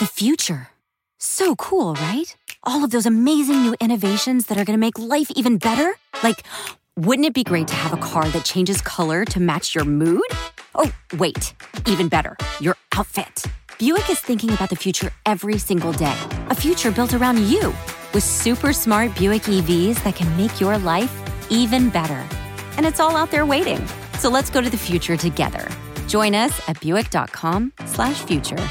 The future. So cool, right? All of those amazing new innovations that are going to make life even better. Like, wouldn't it be great to have a car that changes color to match your mood? Oh, wait, even better, your outfit. Buick is thinking about the future every single day. A future built around you with super smart Buick EVs that can make your life even better. And it's all out there waiting. So let's go to the future together. Join us at buick.com/future.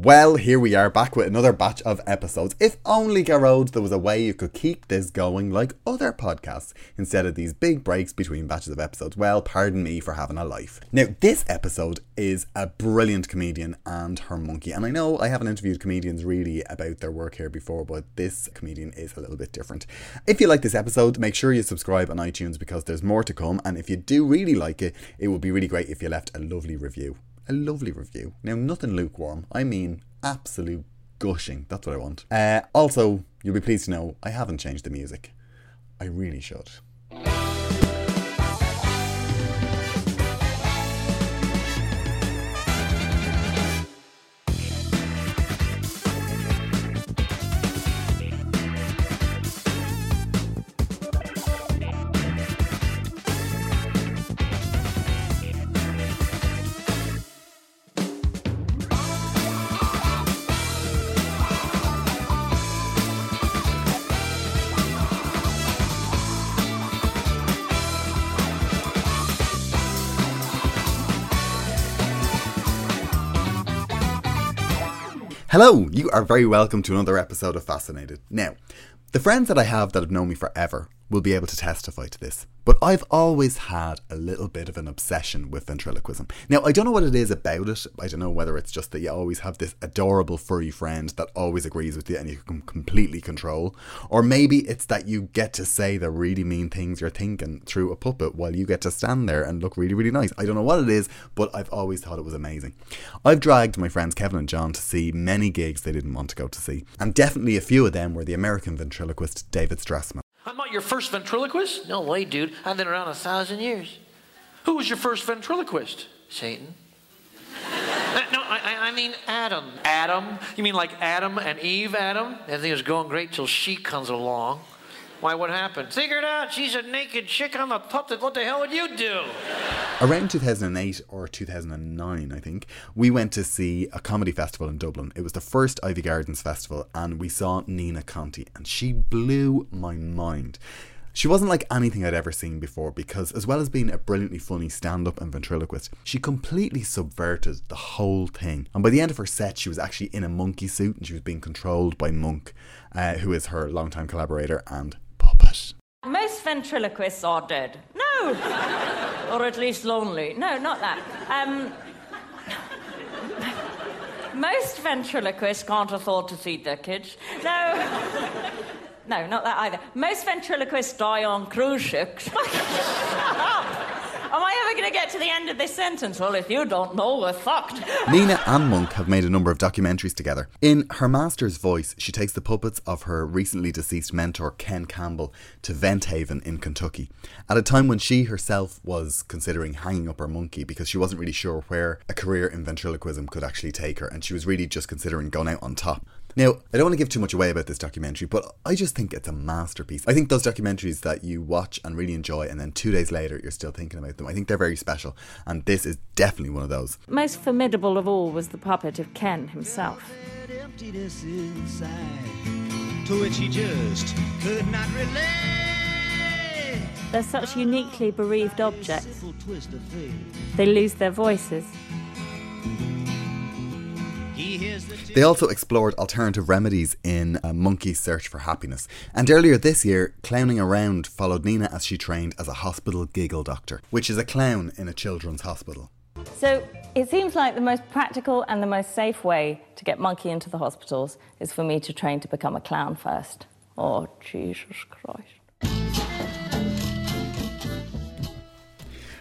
Well, here we are back with another batch of episodes. If only, Gearoid, there was a way you could keep this going like other podcasts instead of these big breaks between batches of episodes. Well, pardon me for having a life. Now, this episode is a brilliant comedian and her monkey. And I know I haven't interviewed comedians really about their work here before, but this comedian is a little bit different. If you like this episode, make sure you subscribe on iTunes because there's more to come. And if you do really like it, it would be really great if you left a lovely review a lovely review. Now, nothing lukewarm. I mean, absolute gushing. That's what I want. Uh, also, you'll be pleased to know I haven't changed the music. I really should. Hello, you are very welcome to another episode of Fascinated. Now, the friends that I have that have known me forever will be able to testify to this. But I've always had a little bit of an obsession with ventriloquism. Now, I don't know what it is about it. I don't know whether it's just that you always have this adorable furry friend that always agrees with you and you can completely control. Or maybe it's that you get to say the really mean things you're thinking through a puppet while you get to stand there and look really, really nice. I don't know what it is, but I've always thought it was amazing. I've dragged my friends Kevin and John to see many gigs they didn't want to go to see. And definitely a few of them were the American ventriloquist David Strassman. Your first ventriloquist. No way, dude. I've been around a thousand years. Who was your first ventriloquist? Satan. Uh, no, I, I mean Adam. Adam? You mean like Adam and Eve, Adam? Everything was going great till she comes along. Why, what happened? Figure it out. She's a naked chick. I'm a puppet. What the hell would you do? Around 2008 or 2009, I think, we went to see a comedy festival in Dublin. It was the first Iveagh Gardens festival, and we saw Nina Conti, and she blew my mind. She wasn't like anything I'd ever seen before because, as well as being a brilliantly funny stand up and ventriloquist, she completely subverted the whole thing. And by the end of her set, she was actually in a monkey suit and she was being controlled by Monk, uh, who is her longtime collaborator and puppet. Most ventriloquists are dead. No! or at least lonely. No, not that. Um, most ventriloquists can't afford to feed their kids. No. No, not that either. Most ventriloquists die on cruise ships. Shut up! Am I ever going to get to the end of this sentence? Well, if you don't know, we're fucked. Nina and Monk have made a number of documentaries together. In Her Master's Voice, she takes the puppets of her recently deceased mentor, Ken Campbell, to Vent Haven in Kentucky, at a time when she herself was considering hanging up her monkey because she wasn't really sure where a career in ventriloquism could actually take her, and she was really just considering going out on top. Now, I don't want to give too much away about this documentary, but I just think it's a masterpiece. I think those documentaries that you watch and really enjoy, and then two days later you're still thinking about them, I think they're very special, and this is definitely one of those. Most formidable of all was the puppet of Ken himself. to which he just could not relate. They're such uniquely bereaved objects. Simple twist of fate. They lose their voices. They also explored alternative remedies in A Monkey's Search for Happiness. And earlier this year, Clowning Around followed Nina as she trained as a hospital giggle doctor, which is a clown in a children's hospital. So it seems like the most practical and the most safe way to get Monkey into the hospitals is for me to train to become a clown first. Oh, Jesus Christ.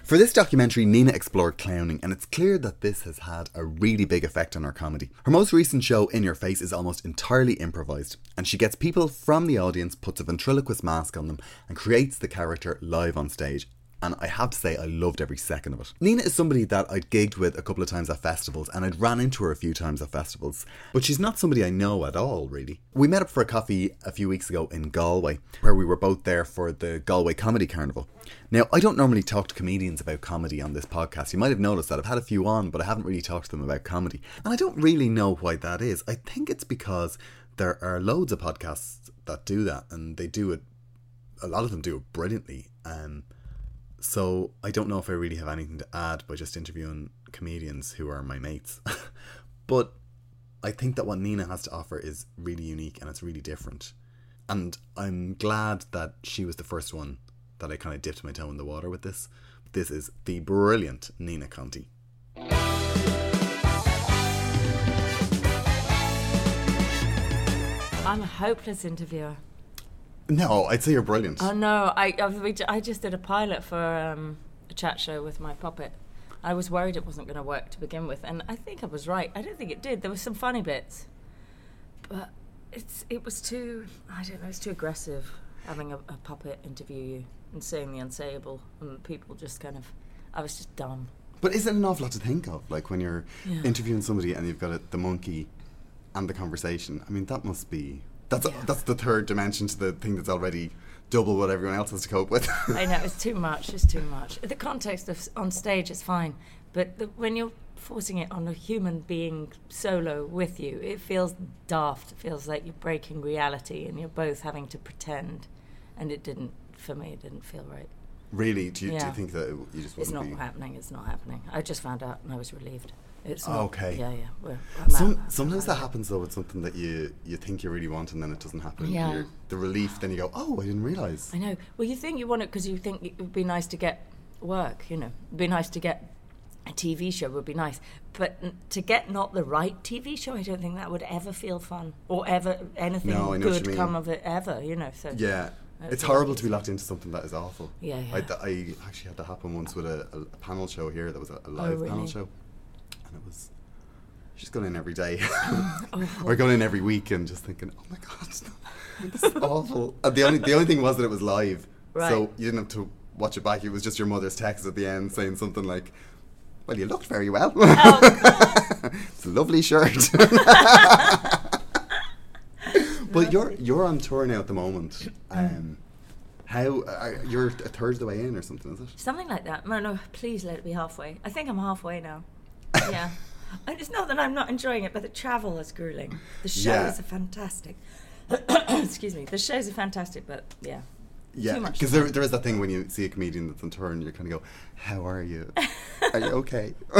For this documentary, Nina explored clowning, and it's clear that this has had a really big effect on her comedy. Her most recent show, In Your Face, is almost entirely improvised, and she gets people from the audience, puts a ventriloquist mask on them, and creates the character live on stage. And I have to say I loved every second of it. Nina is somebody that I'd gigged with a couple of times at festivals and I'd ran into her a few times at festivals, but she's not somebody I know at all, really. We met up for a coffee a few weeks ago in Galway, where we were both there for the Galway Comedy Carnival. Now, I don't normally talk to comedians about comedy on this podcast. You might have noticed that I've had a few on, but I haven't really talked to them about comedy. And I don't really know why that is. I think it's because there are loads of podcasts that do that, and they do it, a lot of them do it brilliantly. Um, so I don't know if I really have anything to add by just interviewing comedians who are my mates. but I think that what Nina has to offer is really unique and it's really different. And I'm glad that she was the first one that I kind of dipped my toe in the water with this. This is the brilliant Nina Conti. I'm a hopeless interviewer. No, I'd say you're brilliant. Oh no, I I, I just did a pilot for um, a chat show with my puppet. I was worried it wasn't going to work to begin with, and I think I was right. I don't think it did. There were some funny bits, but it's it was too I don't know. It was too aggressive having a, a puppet interview you and saying the unsayable, and people just kind of. I was just dumb. But is it an awful lot to think of? Like when you're Yeah. interviewing somebody and you've got it, the monkey and the conversation. I mean, that must be that's that's the third dimension to the thing that's already double what everyone else has to cope with. I know it's too much. It's too much. The context of on stage is fine, but the, when you're forcing it on a human being solo with you, it feels daft. It feels like you're breaking reality, and you're both having to pretend. And it didn't for me. It didn't feel right. really? Do you, do you think that you just It's not be? happening. It's not happening. I just found out, and I was relieved. It's oh, not, Okay. Yeah, yeah. We're, I'm Some, out. sometimes that happens though with something that you you think you really want and then it doesn't happen. Yeah. you're- The relief, then you go, oh, I didn't realize. I know. Well, you think you want it because you think it would be nice to get work, you know. It'd be nice to get a TV show would be nice. But to get not the right TV show, I don't think that would ever feel fun or ever anything No, I know what you good come of it ever, you know. So Yeah. That's It's horrible to be locked into something that is awful. Yeah, I, yeah. th- I actually had that happen once with a, a, a panel show here that was a, a oh, live panel Oh, really? show. And it was just going in every day. Oh. or going in every week and just thinking, oh my God, this is awful. And the only, the only thing was that it was live. So you didn't have to watch it back. It was just your mother's text at the end saying something like, well, you looked very well. Oh, it's a lovely shirt. but you're you're on tour now at the moment. Um, how you're a third of the way in or something? Is it? something like that. No, no, please let it be halfway. I think I'm halfway now. Yeah. And it's not that I'm not enjoying it, but the travel is grueling. The shows Yeah. are fantastic. Excuse me. The shows are fantastic, but yeah. Yeah, because there, there is that thing when you see a comedian that's on tour and you kind of go, "How are you? Are you okay?"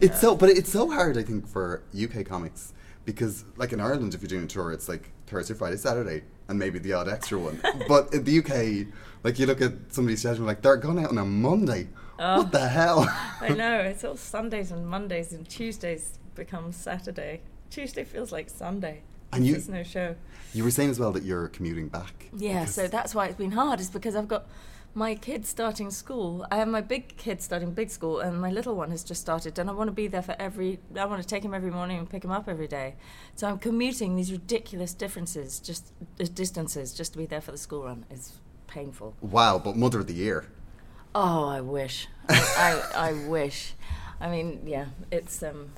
it's so, but it's so hard, I think, for UK comics because, like in Ireland, if you're doing a tour, it's like Thursday, Friday, Saturday, and maybe the odd extra one. but in the UK, like you look at somebody's schedule, like they're going out on a Monday. What the hell? I know. It's all Sundays and Mondays and Tuesdays becomes Saturday. Tuesday feels like Sunday. And you- There's no show. you were saying as well that you're commuting back. Yeah, so that's why it's been hard, is because I've got my kids starting school. I have my big kid starting big school, and my little one has just started, and I want to be there for every. I want to take him every morning and pick him up every day. So I'm commuting these ridiculous differences, just uh, distances, just to be there for the school run. It's painful. Wow, but Mother of the Year. Oh, I wish. I, I, I wish. I mean, yeah, it's um,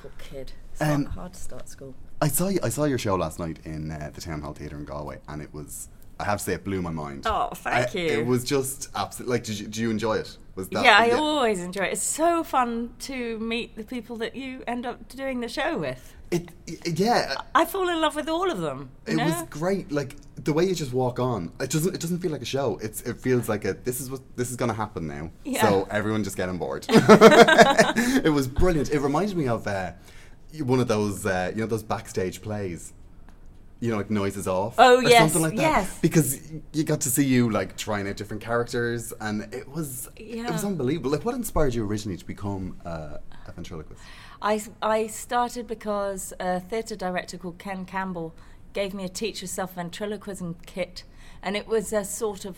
poor kid. It's Um, hard, hard to start school. I saw you, I saw your show last night in uh, the Town Hall Theatre in Galway, and it was. I have to say, it blew my mind. Oh, thank I- you. It was just absolutely like. Did you, do you enjoy it? Was that? yeah, I always enjoy it. It's so fun to meet the people that you end up doing the show with. It, it- yeah, I fall in love with all of them. it know? was great. Like the way you just walk on. It doesn't. It doesn't feel like a show. It's. It feels like a. This is what. This is going to happen now. Yeah. So everyone just get on board. it was brilliant. It reminded me of uh, one of those. Uh, you know those backstage plays. You know, like noises off. Oh, or yes, something like that. yes. Because you got to see you like trying out different characters, and it was yeah. it was unbelievable. Like, what inspired you originally to become uh, a ventriloquist? I, I started because a theatre director called Ken Campbell gave me a teach self ventriloquism kit, and it was a sort of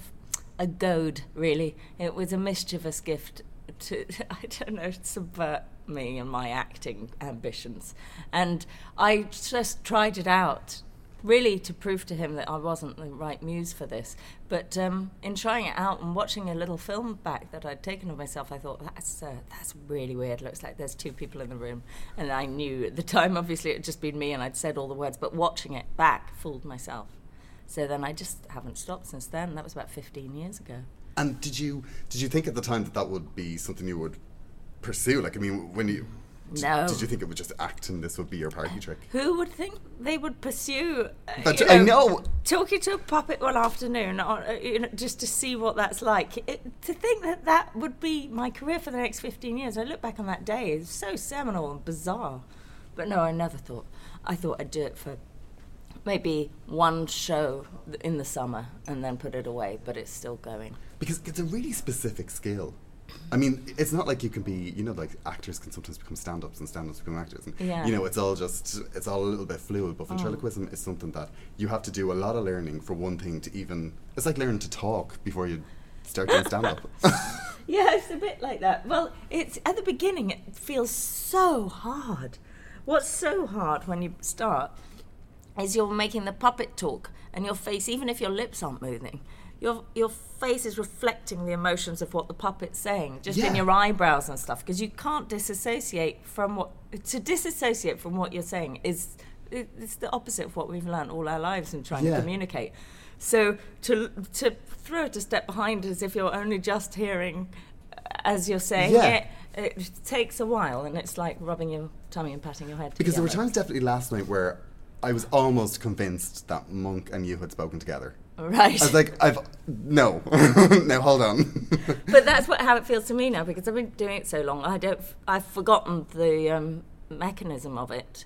a goad, really. It was a mischievous gift to, I don't know, subvert me and my acting ambitions. And I just tried it out really to prove to him that I wasn't the right muse for this. But um, in trying it out and watching a little film back that I'd taken of myself, I thought that's uh, that's really weird. Looks like there's two people in the room, and I knew at the time, obviously, it had just been me, and I'd said all the words. But watching it back fooled myself. So then I just haven't stopped since then. That was about 15 years ago. And did you did you think at the time that that would be something you would pursue? Like, I mean, when you No. did you think it would just act and this would be your party trick? Who would think they would pursue? uh, But you I know. Talking to a puppet one afternoon, or, uh, you know, just to see what that's like. It, to think that that would be my career for the next 15 years, I look back on that day, it's so seminal and bizarre. But no, I never thought. I thought I'd do it for maybe one show in the summer and then put it away, but it's still going. Because it's a really specific skill. I mean, it's not like you can be, you know, like actors can sometimes become stand-ups and stand-ups become actors. And, Yeah. You know, it's all just, it's all a little bit fluid. But oh. ventriloquism is something that you have to do a lot of learning for one thing to even, it's like learning to talk before you start doing stand-up. Yeah, it's a bit like that. Well, it's at the beginning it feels so hard. What's so hard when you start is you're making the puppet talk and your face even if your lips aren't moving, your your face is reflecting the emotions of what the puppet's saying just in your eyebrows and stuff because you can't disassociate from what to disassociate from what you're saying is it's the opposite of what we've learned all our lives in trying Yeah. to communicate. So to to throw it a step behind as if you're only just hearing as you're saying Yeah. it, it takes a while, and it's like rubbing your tummy and patting your head. because there were times definitely last night where I was almost convinced that Monk and you had spoken together. Right? I was like, I've, no. now hold on. but that's what how it feels to me now because I've been doing it so long. I don't. I've forgotten the um, mechanism of it.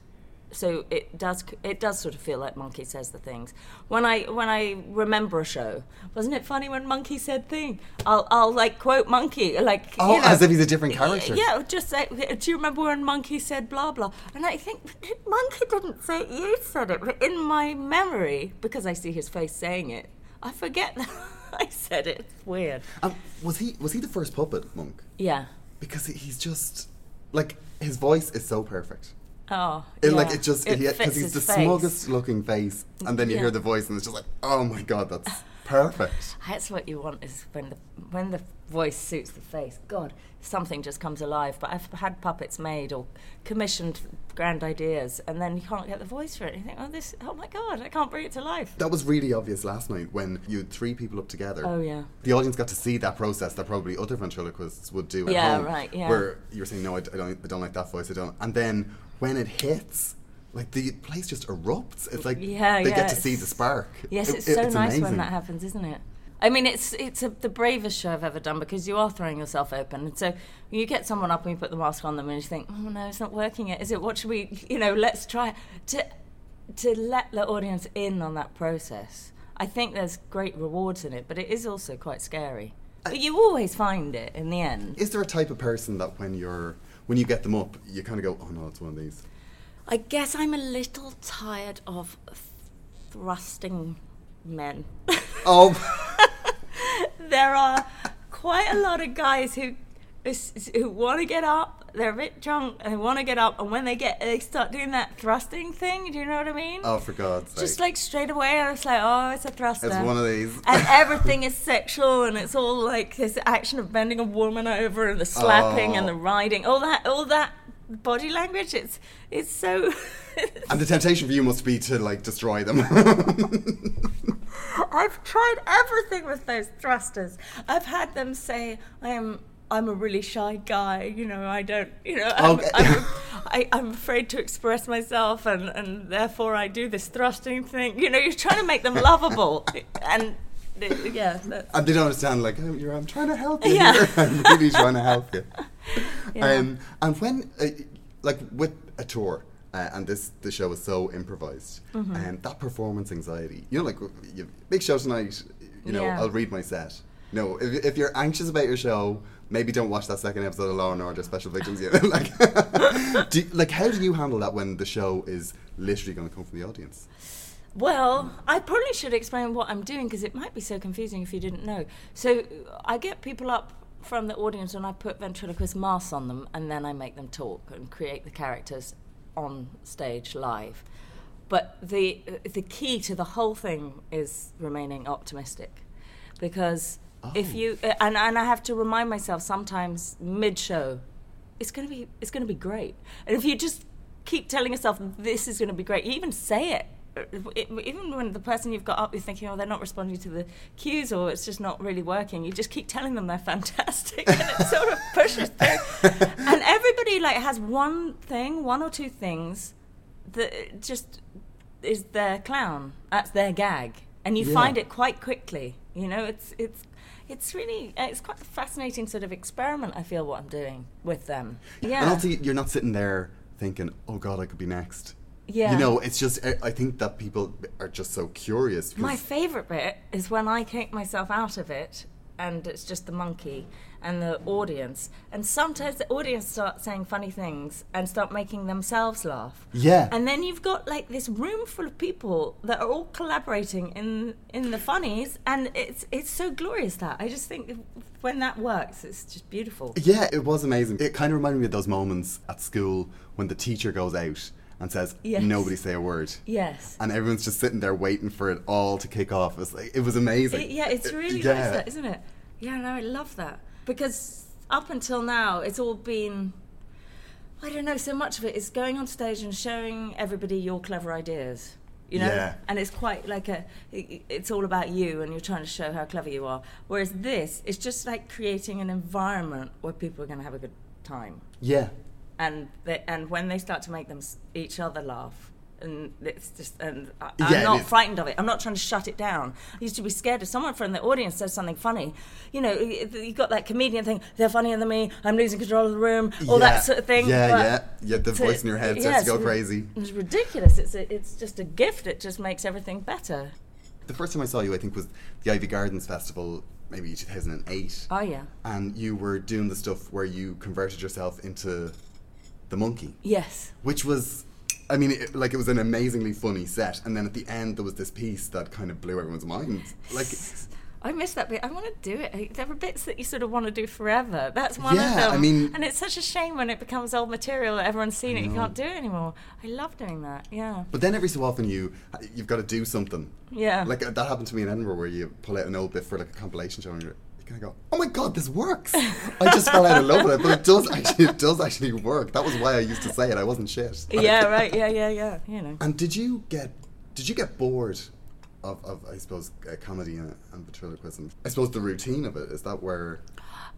So it does. It does sort of feel like Monkey says the things. When I when I remember a show, wasn't it funny when Monkey said thing? I'll I'll like quote Monkey like. Oh, you know, as if he's a different character. Yeah, just like, do you remember when Monkey said blah blah? And I think Monkey didn't say it, you said it, but in my memory, because I see his face saying it, I forget that I said it. It's weird. Um, was he was he the first puppet monk? Yeah. Because he's just like his voice is so perfect. Oh. It, yeah. Like it just It because he's the face. smuggest looking face, and then you Yeah. hear the voice, and it's just like, oh my god, that's perfect. That's what you want is when the when the voice suits the face. God, something just comes alive. But I've had puppets made or commissioned grand ideas, and then you can't get the voice for it. You think, oh, this, oh my God, I can't bring it to life. That was really obvious last night when you had three people up together. Oh yeah. The audience got to see that process that probably other ventriloquists would do at Yeah, home. right, yeah. Where you're saying, no, I don't, I don't like that voice, I don't. And then when it hits, like the place just erupts. It's like Yeah, they yeah, get to see the spark. Yes, It- it's it- so nice amazing. when that happens, isn't it? I mean, it's it's a, the bravest show I've ever done because you are throwing yourself open, and so you get someone up and you put the mask on them, and you think, oh no, it's not working. Yet. Is it? What should we? You know, let's try to to let the audience in on that process. I think there's great rewards in it, but it is also quite scary. But you always find it in the end. Is there a type of person that when you're when you get them up, you kind of go, oh no, it's one of these. I guess I'm a little tired of thrusting men. Oh, there are quite a lot of guys who who want to get up. They're a bit drunk and they want to get up, and when they get, they start doing that thrusting thing. Do you know what I mean? oh, for God's sake! Just like straight away, I was like, "Oh, it's a thruster." it's one of these. and everything is sexual, and it's all like this action of bending a woman over, and the slapping, and Oh. the riding, all that, all that body language. It's it's so. And the temptation for you must be to like destroy them. I've tried everything with those thrusters. I've had them say, "I am." I'm a really shy guy, you know. I don't, you know. I'm, Okay. I'm, I, I'm afraid to express myself, and, and therefore I do this thrusting thing. You know, you're trying to make them lovable, and yeah, and they don't understand. Like, oh, you're, I'm trying to help you. Yeah. I'm really trying to help you. Yeah. Um, and when, uh, like, with a tour, uh, and this the show was so improvised, Mm-hmm. and that performance anxiety. You know, like, you big show tonight. You know, Yeah. I'll read my set. No, if, if you're anxious about your show, maybe don't watch that second episode of Law and Order Special Victims yet. like, do, like, how do you handle that when the show is literally going to come from the audience? Well, I probably should explain what I'm doing because it might be so confusing if you didn't know. So I get people up from the audience and I put ventriloquist masks on them and then I make them talk and create the characters on stage live. But the the key to the whole thing is remaining optimistic, because if you oh. uh, and and I have to remind myself sometimes mid show, it's gonna be it's gonna be great. And if you just keep telling yourself this is gonna be great, you even say it. Uh, it- Even when the person you've got up is thinking, oh, they're not responding to the cues, or it's just not really working, you just keep telling them they're fantastic, and it sort of pushes through. and everybody like has one thing, one or two things that just is their clown. That's their gag, and you Yeah. find it quite quickly. You know, it's it's it's really uh, it's quite a fascinating sort of experiment. I feel what I'm doing with them. Yeah, And also, you're not sitting there thinking, "Oh God, I could be next." Yeah. You know, it's just I- I think that people are just so curious. My favourite bit is when I kick myself out of it and it's just the monkey and the audience. And sometimes the audience start saying funny things and start making themselves laugh. Yeah. And then you've got like this room full of people that are all collaborating in in the funnies and it's it's so glorious that. I just think when that works it's just beautiful. Yeah, it was amazing. It kind of reminded me of those moments at school when the teacher goes out and says, Yes. "Nobody say a word." Yes. And everyone's just sitting there waiting for it all to kick off. It was like it was amazing. It- yeah, it's It- really yeah. nice, that, isn't it? Yeah, no, I love that because up until now, it's all been. I don't know. So much of it is going on stage and showing everybody your clever ideas. You know, Yeah. and it's quite like a. It's all about you, and you're trying to show how clever you are. Whereas this is just like creating an environment where people are going to have a good time Yeah. and they, and when they start to make them each other laugh and it's just and I, Yeah, I'm it not frightened of it. I'm not trying to shut it down. I used to be scared if someone from the audience says something funny. You know you got that comedian thing they're funnier than me. I'm losing control of the room. All Yeah. that sort of thing. Yeah, but yeah. Yeah, the voice in your head yeah, starts to go crazy. it's ridiculous. It's a, it's just a gift. It just makes everything better. The first time I saw you, I think, was the Iveagh Gardens Festival, maybe 2008. oh yeah. And you were doing the stuff where you converted yourself into the monkey, yes. Which was, I mean, it, like it was an amazingly funny set. And then at the end, there was this piece that kind of blew everyone's mind. Like, I miss that bit. I want to do it. There are bits that you sort of want to do forever. That's one Yeah, of them. I mean- and it's such a shame when it becomes old material that everyone's seen it. You can't do it anymore. I love doing that. Yeah, but then every so often, you you've got to do something. yeah. Like uh, that happened to me in Edinburgh, where you pull out an old bit for like a compilation show, and you're, you kind of go, "Oh my god, this works!" I just fell out of love with it, but it does actually it does actually work. That was why I used to say it. I wasn't shit. yeah, right. Yeah, yeah, yeah. You know. And did you get did you get bored of, of I suppose uh, comedy and, and ventriloquism? I suppose the routine of it is that where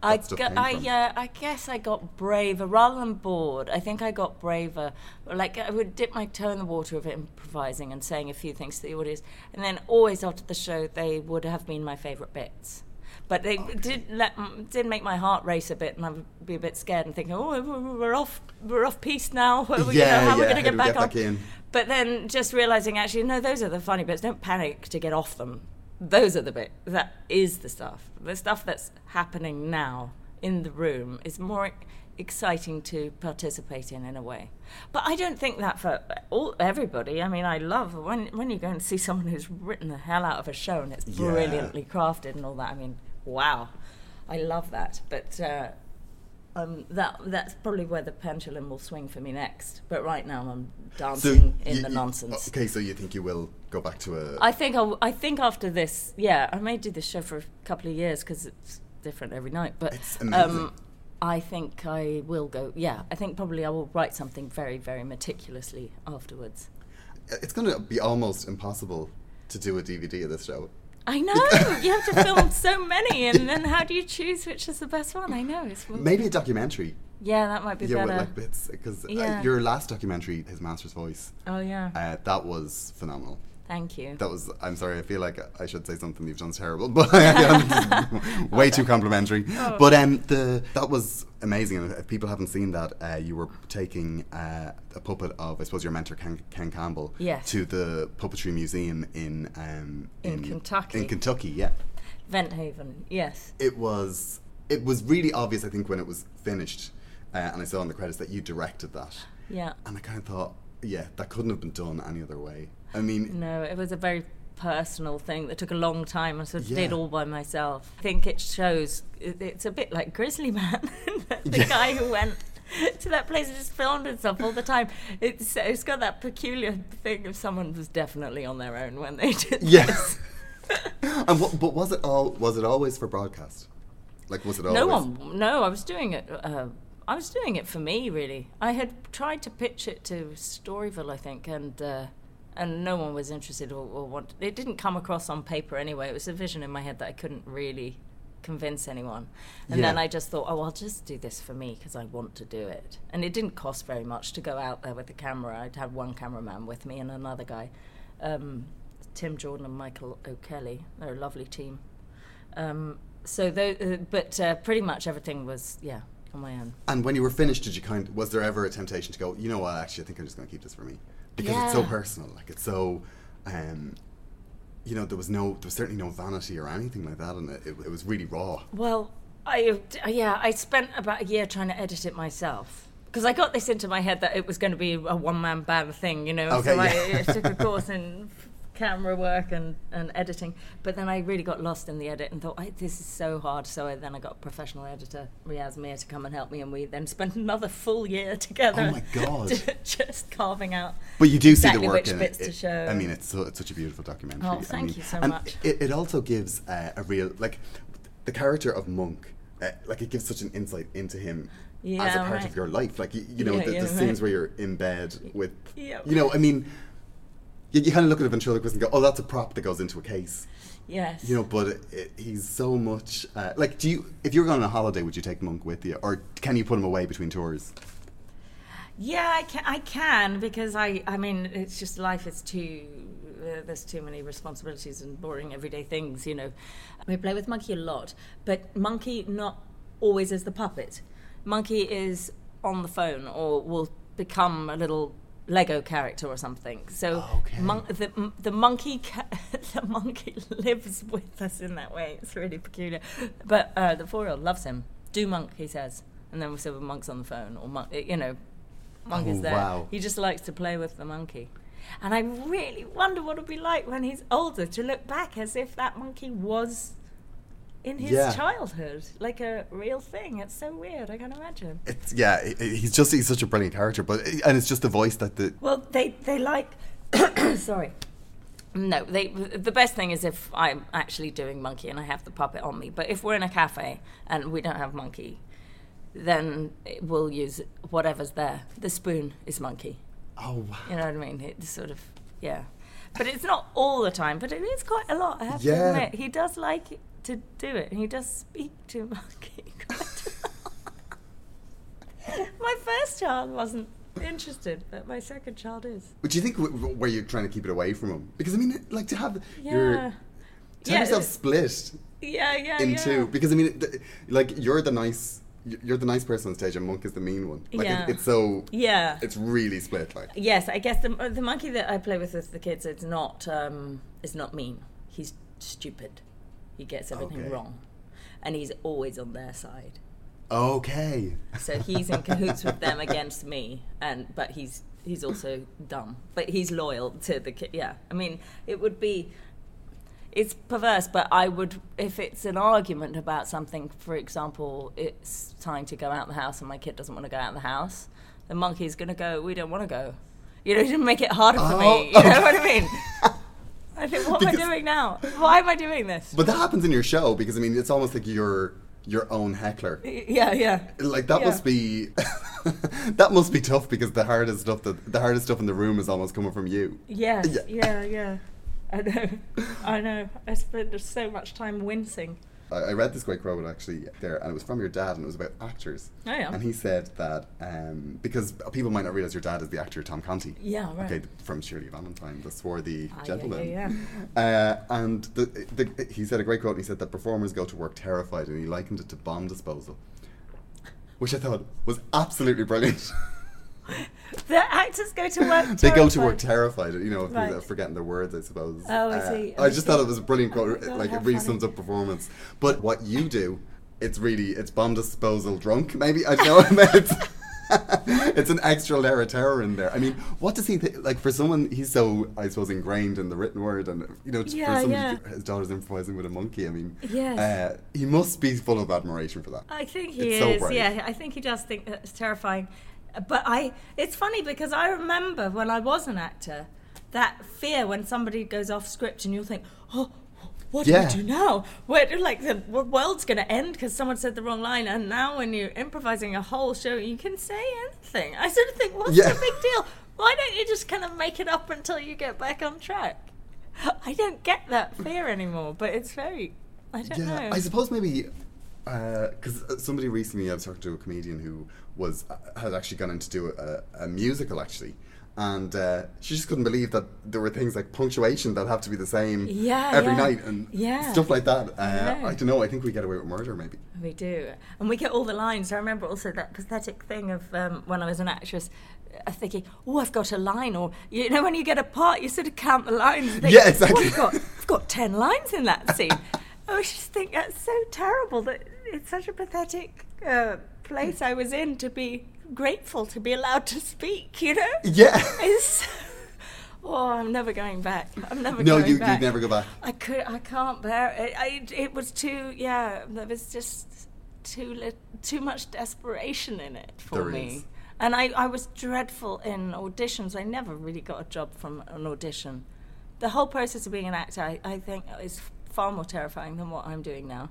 I, gu- I yeah, I guess I got braver rather than bored. I think I got braver. Like I would dip my toe in the water of improvising and saying a few things to the audience, and then always after the show they would have been my favourite bits. But they did let did make my heart race a bit, and I would be a bit scared and thinking, "Oh, we're- off, we're off piece now. What are we Yeah, gonna, how are we yeah, going to get back get on?" back in? But then just realizing, actually, no, those are the funny bits. Don't panic to get off them. Those are the bit that is the stuff. The stuff that's happening now in the room is more exciting to participate in in a way. But I don't think that for all everybody. I mean, I love when when you go and see someone who's written the hell out of a show and it's Yeah. brilliantly crafted and all that. I mean, wow, I love that. But uh, um, that that's probably where the pendulum will swing for me next. But right now, I'm dancing in you- the you- nonsense. Okay, so you think you will go back to a I think I'll, I think after this, yeah, I may do this show for a couple of years because it's different every night. But It's amazing. um, I think I will go. Yeah, I think probably I will write something very, very meticulously afterwards. it's going to be almost impossible to do a DVD of this show. I know you have to film so many, and then how do you choose which is the best one? I know it's Maybe a documentary. yeah, that might be Yeah, better. like bits because Yeah. uh, your last documentary, His Master's Voice, oh yeah, uh, that was phenomenal. Thank you. That was. I'm sorry. I feel like I should say something you've done terrible, but way too complimentary. Oh. But um, the that was amazing. And if people haven't seen that, uh, you were taking uh, a puppet of, I suppose, your mentor Ken, Ken Campbell Yes. to the puppetry museum in um, In Kentucky. In Kentucky, yeah. Vent Haven, yes. It was. It was really obvious. I think when it was finished, uh, and I saw in the credits that you directed that, Yeah. and I kind of thought, yeah, that couldn't have been done any other way. I mean, No, it was a very personal thing that took a long time. I sort of Yeah. did all by myself. I think it shows. It's a bit like Grizzly Man, the Yeah. guy who went to that place and just filmed himself all the time. It's it's got that peculiar thing of someone was definitely on their own when they did. Yes. and what, but was it all? Was it always for broadcast? Like, was it always? No one. No, I was doing it. Uh, I was doing it for me, really. I had tried to pitch it to Storyville, I think, and uh, and no one was interested or, or want. It didn't come across on paper anyway. It was a vision in my head that I couldn't really convince anyone. And then I just thought, oh, I'll just do this for me because I want to do it. And it didn't cost very much to go out there with the camera. I'd had one cameraman with me and another guy, um, Tim Jordan and Michael O'Kelly. They're a lovely team. Um, so, uh, but uh, pretty much everything was, yeah, on my own. And when you were finished, did you kind? Was there ever a temptation to go? You know what? Actually, I think I'm just going to keep this for me because it's so personal. Like it's so. Um, you know, there was no, there was certainly no vanity or anything like that, and it, it, it was really raw. Well, I yeah, I spent about a year trying to edit it myself because I got this into my head that it was going to be a one man band thing, you know. Okay, so yeah. I, I took a course in camera work and, and editing, but then I really got lost in the edit and thought I, this is so hard. So I, then I got a professional editor, Riaz Mir, to come and help me, and we then spent another full year together. Oh my God. just carving out. But you do see the work which in bits it. to show. I mean, it's so, it's such a beautiful documentary. Oh, I thank mean, you so and much. It, it also gives uh, a real like the character of Monk. Uh, like it gives such an insight into him as a part right. of your life. Like you, you know, Yeah, the, yeah, the right. scenes where you're in bed with, Yeah. you know, I mean, you, you kind of look at a ventriloquist and go, "Oh, that's a prop that goes into a case." Yes. You know, but it, it, he's so much uh, like. Do you, if you were going on a holiday, would you take Monk with you, or can you put him away between tours? Yeah, I can. I can because I. I mean, it's just life is too. Uh, there's too many responsibilities and boring everyday things. You know, we play with Monkey a lot, but Monkey not always as the puppet. Monkey is on the phone or will become a little Lego character or something. So Okay. mon- the the monkey ca- the monkey lives with us in that way. It's really peculiar. But uh, the four year old loves him. Do monk, he says, and then we say, well, monk's on the phone or monk. You know, monk Oh, is there. wow. He just likes to play with the monkey. And I really wonder what it'll be like when he's older to look back as if that monkey was in his Yeah. childhood, like a real thing. It's so weird. I can't imagine. It's yeah, he's just he's such a brilliant character, but and it's just the voice that the Well, they they like. sorry. No, they. The best thing is if I'm actually doing monkey and I have the puppet on me. But if we're in a cafe and we don't have monkey, then we'll use whatever's there. The spoon is monkey. oh wow. You know what I mean? It's sort of yeah. But it's not all the time. But it is quite a lot. I have Yeah. to admit, he does like to do it. And He does speak to monkey. my first child wasn't interested, but my second child is. But do you think w- w- where you're trying to keep it away from him? Because I mean, like to have Yeah. your to Yeah, have yourself split Yeah, yeah, in yeah. two. Because I mean, th- like you're the nice, you're the nice person on stage, and Monk is the mean one. Like Yeah. it, it's so, Yeah. it's really split. Like Yes, I guess the the monkey that I play with with the kids it's not um, is not mean. He's stupid. He gets everything Okay. wrong, and he's always on their side. okay, So he's in cahoots with them against me, and but he's he's also dumb. But he's loyal to the kid. Yeah, I mean, it would be. It's perverse, but I would, if it's an argument about something, for example, it's time to go out of the house and my kid doesn't want to go out of the house, the monkey's going to go, we don't want to go. You know, to make it harder for Oh, me. You know what I mean? I think, what am I doing now? Why am I doing this? but that happens in your show because I mean, it's almost like you're your own heckler. Yeah, yeah. Like that Yeah. must be that must be tough because the hardest stuff that the hardest stuff in the room is almost coming from you. Yes, Yeah. yeah, yeah. I know, I know. I spent so much time wincing. I, I read this great quote actually there, and it was from your dad, and it was about actors. Oh, yeah. And he said that um, because people might not realize your dad is the actor Tom Conti. Yeah, right. Okay, from Shirley Valentine, the swarthy Ah, yeah, gentleman. yeah, Uh, and the, the, he said a great quote. And he said that performers go to work terrified, and he likened it to bomb disposal, which I thought was absolutely brilliant. The actors go to work. they go to work terrified. you know, Right. forgetting their words, I suppose. Oh, I Uh, see, I I just see. thought it was a brilliant quote. Oh, like it really funny. sums up performance. But what you do, it's really it's bomb disposal drunk. Maybe I don't know. it's, it's an extra layer of terror in there. I mean, what does he think? Like for someone, he's so I suppose ingrained in the written word, and you know, Yeah, for somebody, yeah. his daughter's improvising with a monkey. I mean, Yes. uh, he must be full of admiration for that. I think he It's is. brave. yeah, I think he does think that it's terrifying. But I, it's funny because I remember when I was an actor, that fear when somebody goes off script and you'll think, oh. What do Yeah. we do now? Where, like the world's going to end because someone said the wrong line, and now when you're improvising a whole show, you can say anything. I sort of think, what's Yeah. the big deal? Why don't you just kind of make it up until you get back on track? I don't get that fear anymore, but it's very. I don't Yeah, know. I suppose maybe because uh, somebody recently I was talking to a comedian who was uh, had actually gone in to do a, a musical actually. And uh, she just couldn't believe that there were things like punctuation that have to be the same Yeah, every yeah. night and Yeah. stuff like that. Uh, know. I don't know. I think we get away with murder, maybe. We do. And we get all the lines. I remember also that pathetic thing of um, when I was an actress, uh, thinking, oh, I've got a line. Or, you know, when you get a part, you sort of count the lines. think, Yeah, exactly. "Oh, I've, got, I've got 10 lines in that scene. I just think that's so terrible that it's such a pathetic uh, place I was in to be grateful to be allowed to speak, you know? Yeah. It's, oh, I'm never going back. I'm never No, going you- you'd back. never go back. I could. I can't bear it. I, it was too. Yeah, there was just too lit, too much desperation in it for There me. is. And I, I was dreadful in auditions. I never really got a job from an audition. The whole process of being an actor, I, I think, is far more terrifying than what I'm doing now.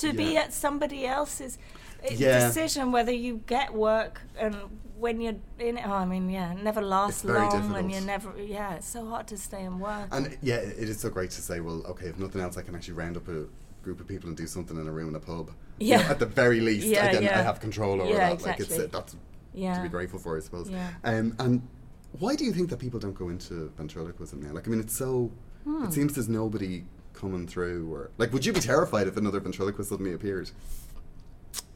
To be at somebody else's uh, Yeah. decision whether you get work and when you're in it. Oh, I mean, yeah, it never lasts long, difficult. and you never. Yeah, it's so hard to stay and work. And yeah, it is so great to say, well, okay, if nothing else, I can actually round up a group of people and do something in a room in a pub. You know, Yeah. at the very least, Yeah, I, can, I have control over Yeah, that. Like it's uh, exactly. that's to be grateful for, I suppose. Yeah. Um, and why do you think that people don't go into ventriloquism now? Like, I mean, it's so. Hmm. It seems there's nobody coming through, or like, would you be terrified if another ventriloquist suddenly appeared?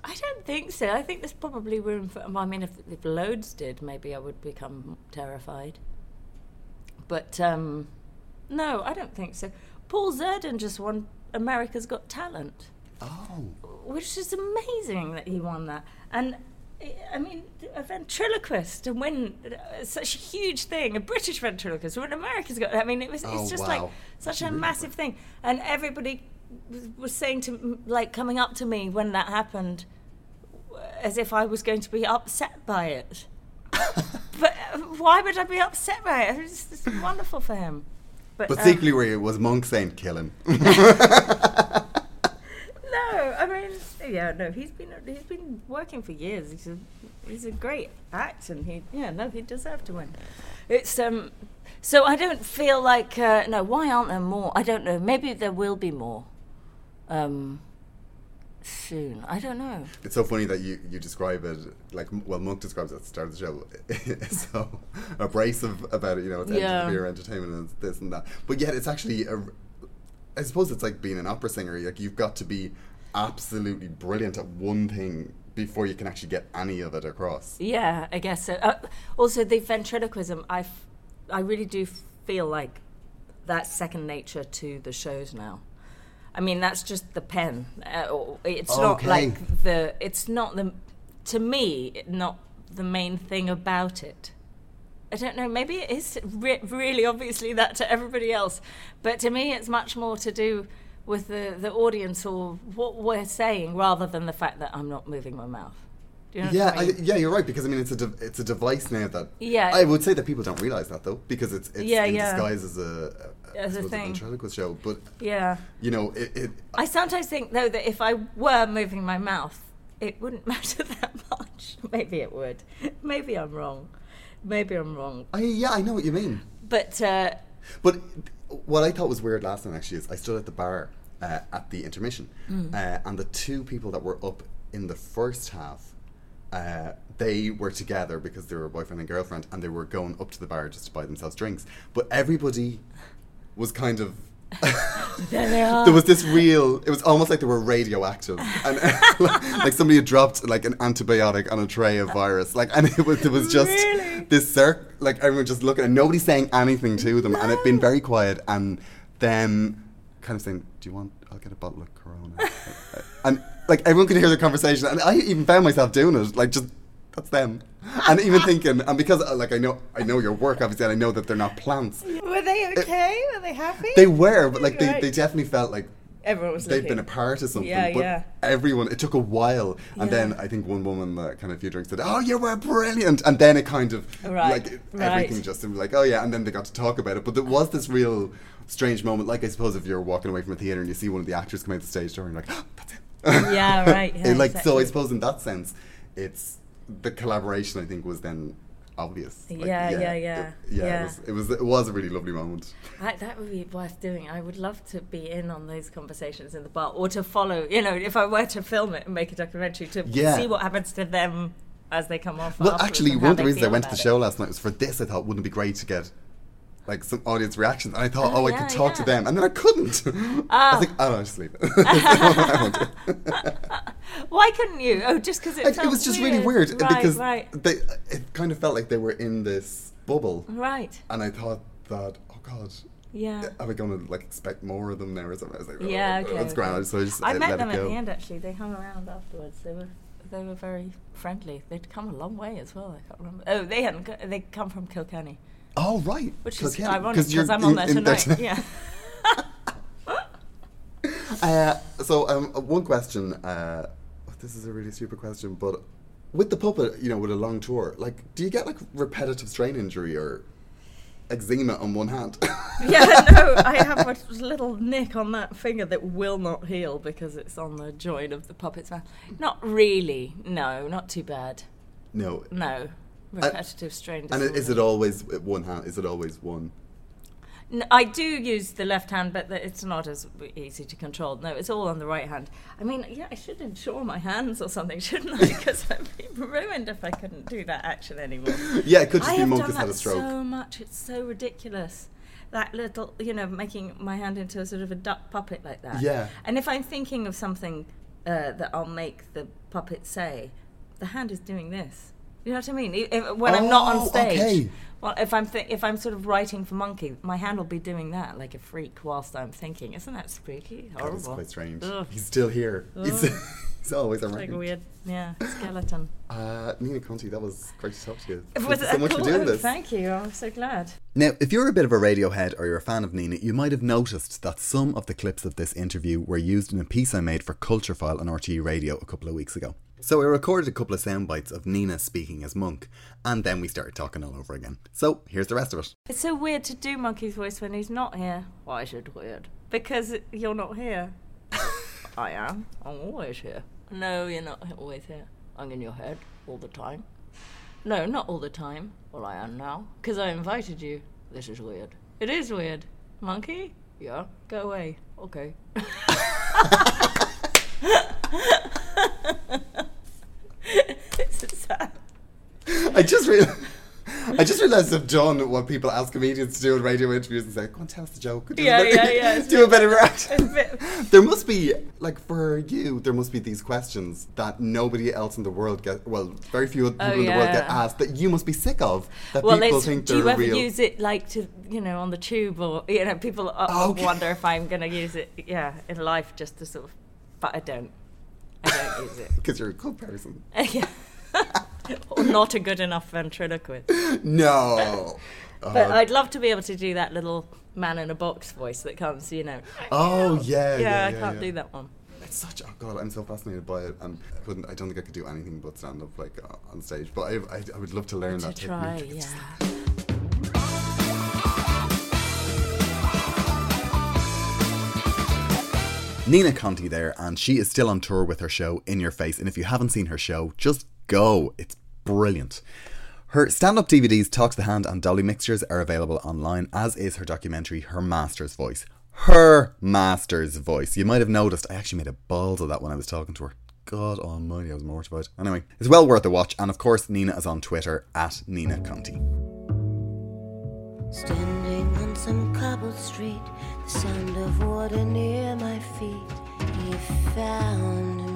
I don't think so. I think there's probably room for. I mean, if, if loads did, maybe I would become terrified. But um, no, I don't think so. Paul Zerdin just won America's Got Talent, Oh, which is amazing that he won that. And I- mean, a ventriloquist and when uh, such a huge thing, a British ventriloquist, when America's got. I mean, it was. Oh, It's just wow. like such a massive thing, and everybody was, was saying to like coming up to me when that happened, as if I was going to be upset by it. but uh, why would I be upset by it? It's, it's wonderful for him. But, but um, where it was Monk saying kill him. Mean, yeah, no, he's been he's been working for years. He's a he's a great actor, and he yeah, no, he deserved to win. It's um, so I don't feel like uh, no. Why aren't there more? I don't know. Maybe there will be more. Um, soon. I don't know. It's so funny that you, you describe it like well Monk describes it at the start of the show so abrasive about it you know it's Yeah. yeah. entertainment and this and that but yet it's actually a, I suppose it's like being an opera singer like you've got to be absolutely brilliant at one thing before you can actually get any of it across Yeah, I guess so. Uh, also, the ventriloquism, I, f- I really do feel like that's second nature to the shows now. I mean, that's just the pen. Uh, or- it's not like the. It's not the. To me, not the main thing about it. I don't know. Maybe it is re- really obviously that to everybody else, but to me, it's much more to do with the the audience or what we're saying rather than the fact that I'm not moving my mouth. Do you know yeah I I, yeah you're right because I mean it's a de- it's a device now that Yeah. I would say that people don't realize that though because it's it's Yeah, in yeah. disguise as a, a, As a thing. ventriloquist show but Yeah. you know it, it I sometimes think though that if I were moving my mouth, it wouldn't matter that much. Maybe it would. Maybe I'm wrong. Maybe I'm wrong. I, yeah I know what you mean But uh, But what I thought was weird last night actually is I stood at the bar uh, at the intermission, Mm. uh, and the two people that were up in the first half, uh, they were together because they were a boyfriend and girlfriend, and they were going up to the bar just to buy themselves drinks. But everybody was kind of. there they are. There was this real. It was almost like they were radioactive, and like somebody had dropped like an antibiotic on a tray of virus. Like, and it was it was just Really? this circ. Like everyone just looking, and nobody saying anything to them, and it been very quiet. And then kind of saying, "Do you want? I'll get a bottle of Corona." and like everyone could hear the conversation, and I even found myself doing it. Like just that's them. and even thinking, and because uh, like I know, I know your work obviously, and I know that they're not plants. Were they okay? Were they happy? They were, but like they, Right. they definitely felt like Everyone was they'd looking. been apart or something. Yeah, but yeah. everyone, it took a while, and Yeah. then I think one woman that kind of a few drinks said, "Oh, you were brilliant," and then it kind of Right, like right. everything just seemed like, "Oh yeah," and then they got to talk about it. But there was this real strange moment, like I suppose if you're walking away from a theater and you see one of the actors come out the stage door and you're like, oh, "That's it." Yeah, right, yeah, It, like so. I suppose in that sense, it's the collaboration. I think was then obvious. Like, Yeah, yeah, yeah, it- yeah. yeah. It, was, it was it was a really lovely moment. I, that would be worth doing. I would love to be in on those conversations in the bar, or to follow. You know, if I were to film it and make a documentary, to Yeah. see what happens to them as they come off. Well, actually, one of the reasons I went to the show it. last night was for this. I thought, wouldn't it be great to get like some audience reactions? And I thought, Oh, oh, I could talk to them, and then I couldn't. I was like, oh no, just leave it. I won't do it. Why couldn't you? Oh, just because it Like, it was just really weird Right, because right, they it kind of felt like they were in this bubble, right. and I thought that, oh god. Yeah. Are we going to like expect more of them there or something? I was like, oh, Yeah, okay. that's okay. grand. So I just I uh, met them at the end. Actually, they hung around afterwards. They were they were very friendly. They'd come a long way as well. I can't remember. Oh, they hadn't. co- They come from Kilkenny, Oh right, which is Kilkenny, ironic because I'm on there tonight. yeah. Uh, so um, uh, one question. Uh, this is a really stupid question, but with the puppet, you know, with a long tour, like, do you get like repetitive strain injury or eczema on one hand? yeah, no, I have a little nick on that finger that will not heal because it's on the joint of the puppet's mouth. Not really. No, not too bad. no. No. Repetitive strain And is it always one hand? Is it always one? I do use the left hand, but it's not as easy to control. No, it's all on the right hand. I mean, yeah, I should insure my hands or something, shouldn't I? Because I'd be ruined if I couldn't do that action anymore. Yeah, it could just I be have Monk done has had that a stroke. so much. It's so ridiculous. That little, you know, making my hand into a sort of a duck puppet like that. Yeah. And if I'm thinking of something uh, that I'll make the puppet say, the hand is doing this. You know what I mean? If- when I'm not Oh, on stage. okay. Well, if I'm th- if I'm sort of writing for Monkey, my hand will be doing that like a freak whilst I'm thinking. Isn't that spooky? Horrible. it's quite strange. Ugh. He's still here. He's, he's always Like around. a weird, yeah, skeleton. Uh, Nina Conti, that was great to talk to you. Thank you so much cool? for doing Oh, this. Thank you. I'm so glad. Now, if you're a bit of a Radiohead or you're a fan of Nina, you might have noticed that some of the clips of this interview were used in a piece I made for Culture File on RTE Radio a couple of weeks ago. So I recorded a couple of sound bites of Nina speaking as Monk, and then we started talking all over again. So here's the rest of it. It's so weird to do Monkey's voice when he's not here. Why is it weird? Because you're not here. I am. I'm always here. No, you're not always here. I'm in your head all the time. No, not all the time. Well, I am now. Because I invited you. This is weird. It is weird. Monkey? Yeah. Go away. Okay. it's sad. I just realized. I just realised I've done what people ask comedians to do in radio interviews and say, "Go on, tell us the joke." Do a Yeah, bit- yeah, yeah, Do a bit of It's reaction. There must be, like, for you, there must be these questions that nobody else in the world get. Well, very few people Oh, in the world get asked that you must be sick of. That well, people think do you ever real. use it like to, you know, on the tube or, you know, people Oh, Okay. wonder if I'm going to use it, yeah, in life just to sort of, but I don't. I don't use it. Because you're a good person. yeah. not a good enough ventriloquist. No. But Oh, I'd love to be able to do that little man in a box voice that comes, you know. oh yeah, Yeah, yeah, I can't yeah. do that one. It's such. Oh god, I'm so fascinated by it, and I couldn't. I don't think I could do anything but stand up like uh, on stage. But I, I, I would love to learn To that try, technique. Yeah. Nina Conti there, and she is still on tour with her show In Your Face. And if you haven't seen her show, just go. It's brilliant. Her stand up DVDs, Talk to the Hand and Dolly Mixtures, are available online, as is her documentary, Her Master's Voice. Her Master's Voice. You might have noticed, I actually made a balls of that when I was talking to her. God almighty, I was mortified. Anyway, it's well worth a watch. And of course, Nina is on Twitter at Nina Conti. Standing on some cobbled street, the sound of water near my feet. He found me.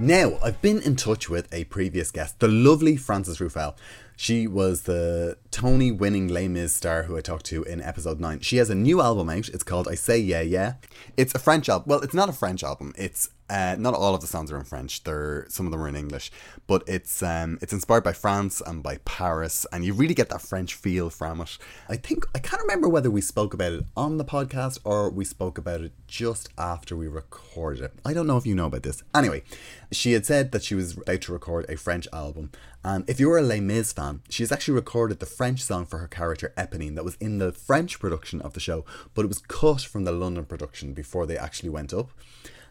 Now, I've been in touch with a previous guest, the lovely Frances Ruffelle. She was the Tony winning Les Mis star who I talked to in episode 9. She has a new album out. It's called I Say Yeah Yeah. It's a French album. Well, it's not a French album. It's Uh, not all of the songs are in French. They're some of them are in English, but it's um, it's inspired by France and by Paris, and you really get that French feel from it. I think I can't remember whether we spoke about it on the podcast or we spoke about it just after we recorded it. I don't know if you know about this. Anyway, she had said that she was about to record a French album, and if you're a Les Mis fan, she's actually recorded the French song for her character Eponine that was in the French production of the show, but it was cut from the London production before they actually went up.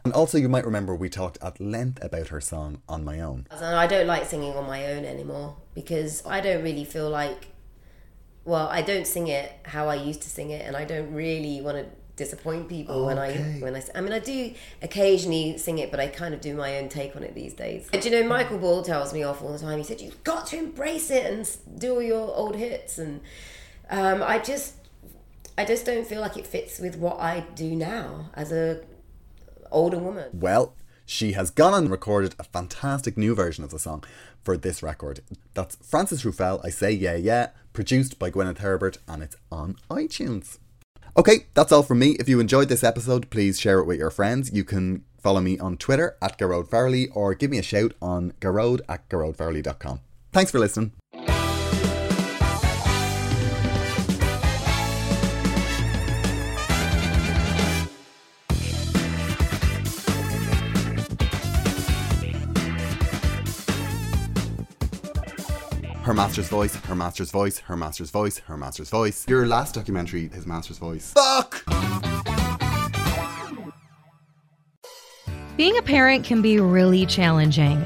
And also, you might remember we talked at length about her song On My Own. I don't like singing on my own anymore because I don't really feel like, well, I don't sing it how I used to sing it, and I don't really want to disappoint people when I Okay. when I I mean I do occasionally sing it, but I kind of do my own take on it these days. And, you know, Michael Ball tells me off all the time. He said you've got to embrace it and do all your old hits, and um, I just I just don't feel like it fits with what I do now as a older woman. Well, she has gone and recorded a fantastic new version of the song for this record. That's Frances Ruffelle, I Say Yeah Yeah, produced by Gwyneth Herbert, and it's on iTunes. Okay, that's all from me. If you enjoyed this episode, please share it with your friends. You can follow me on Twitter at Gearoid Farrelly or give me a shout on gearoid at gearoidfarrelly.com. Thanks for listening. Master's voice, her master's voice, her master's voice, her master's voice. Your last documentary, his master's voice. Fuck! Being a parent can be really challenging.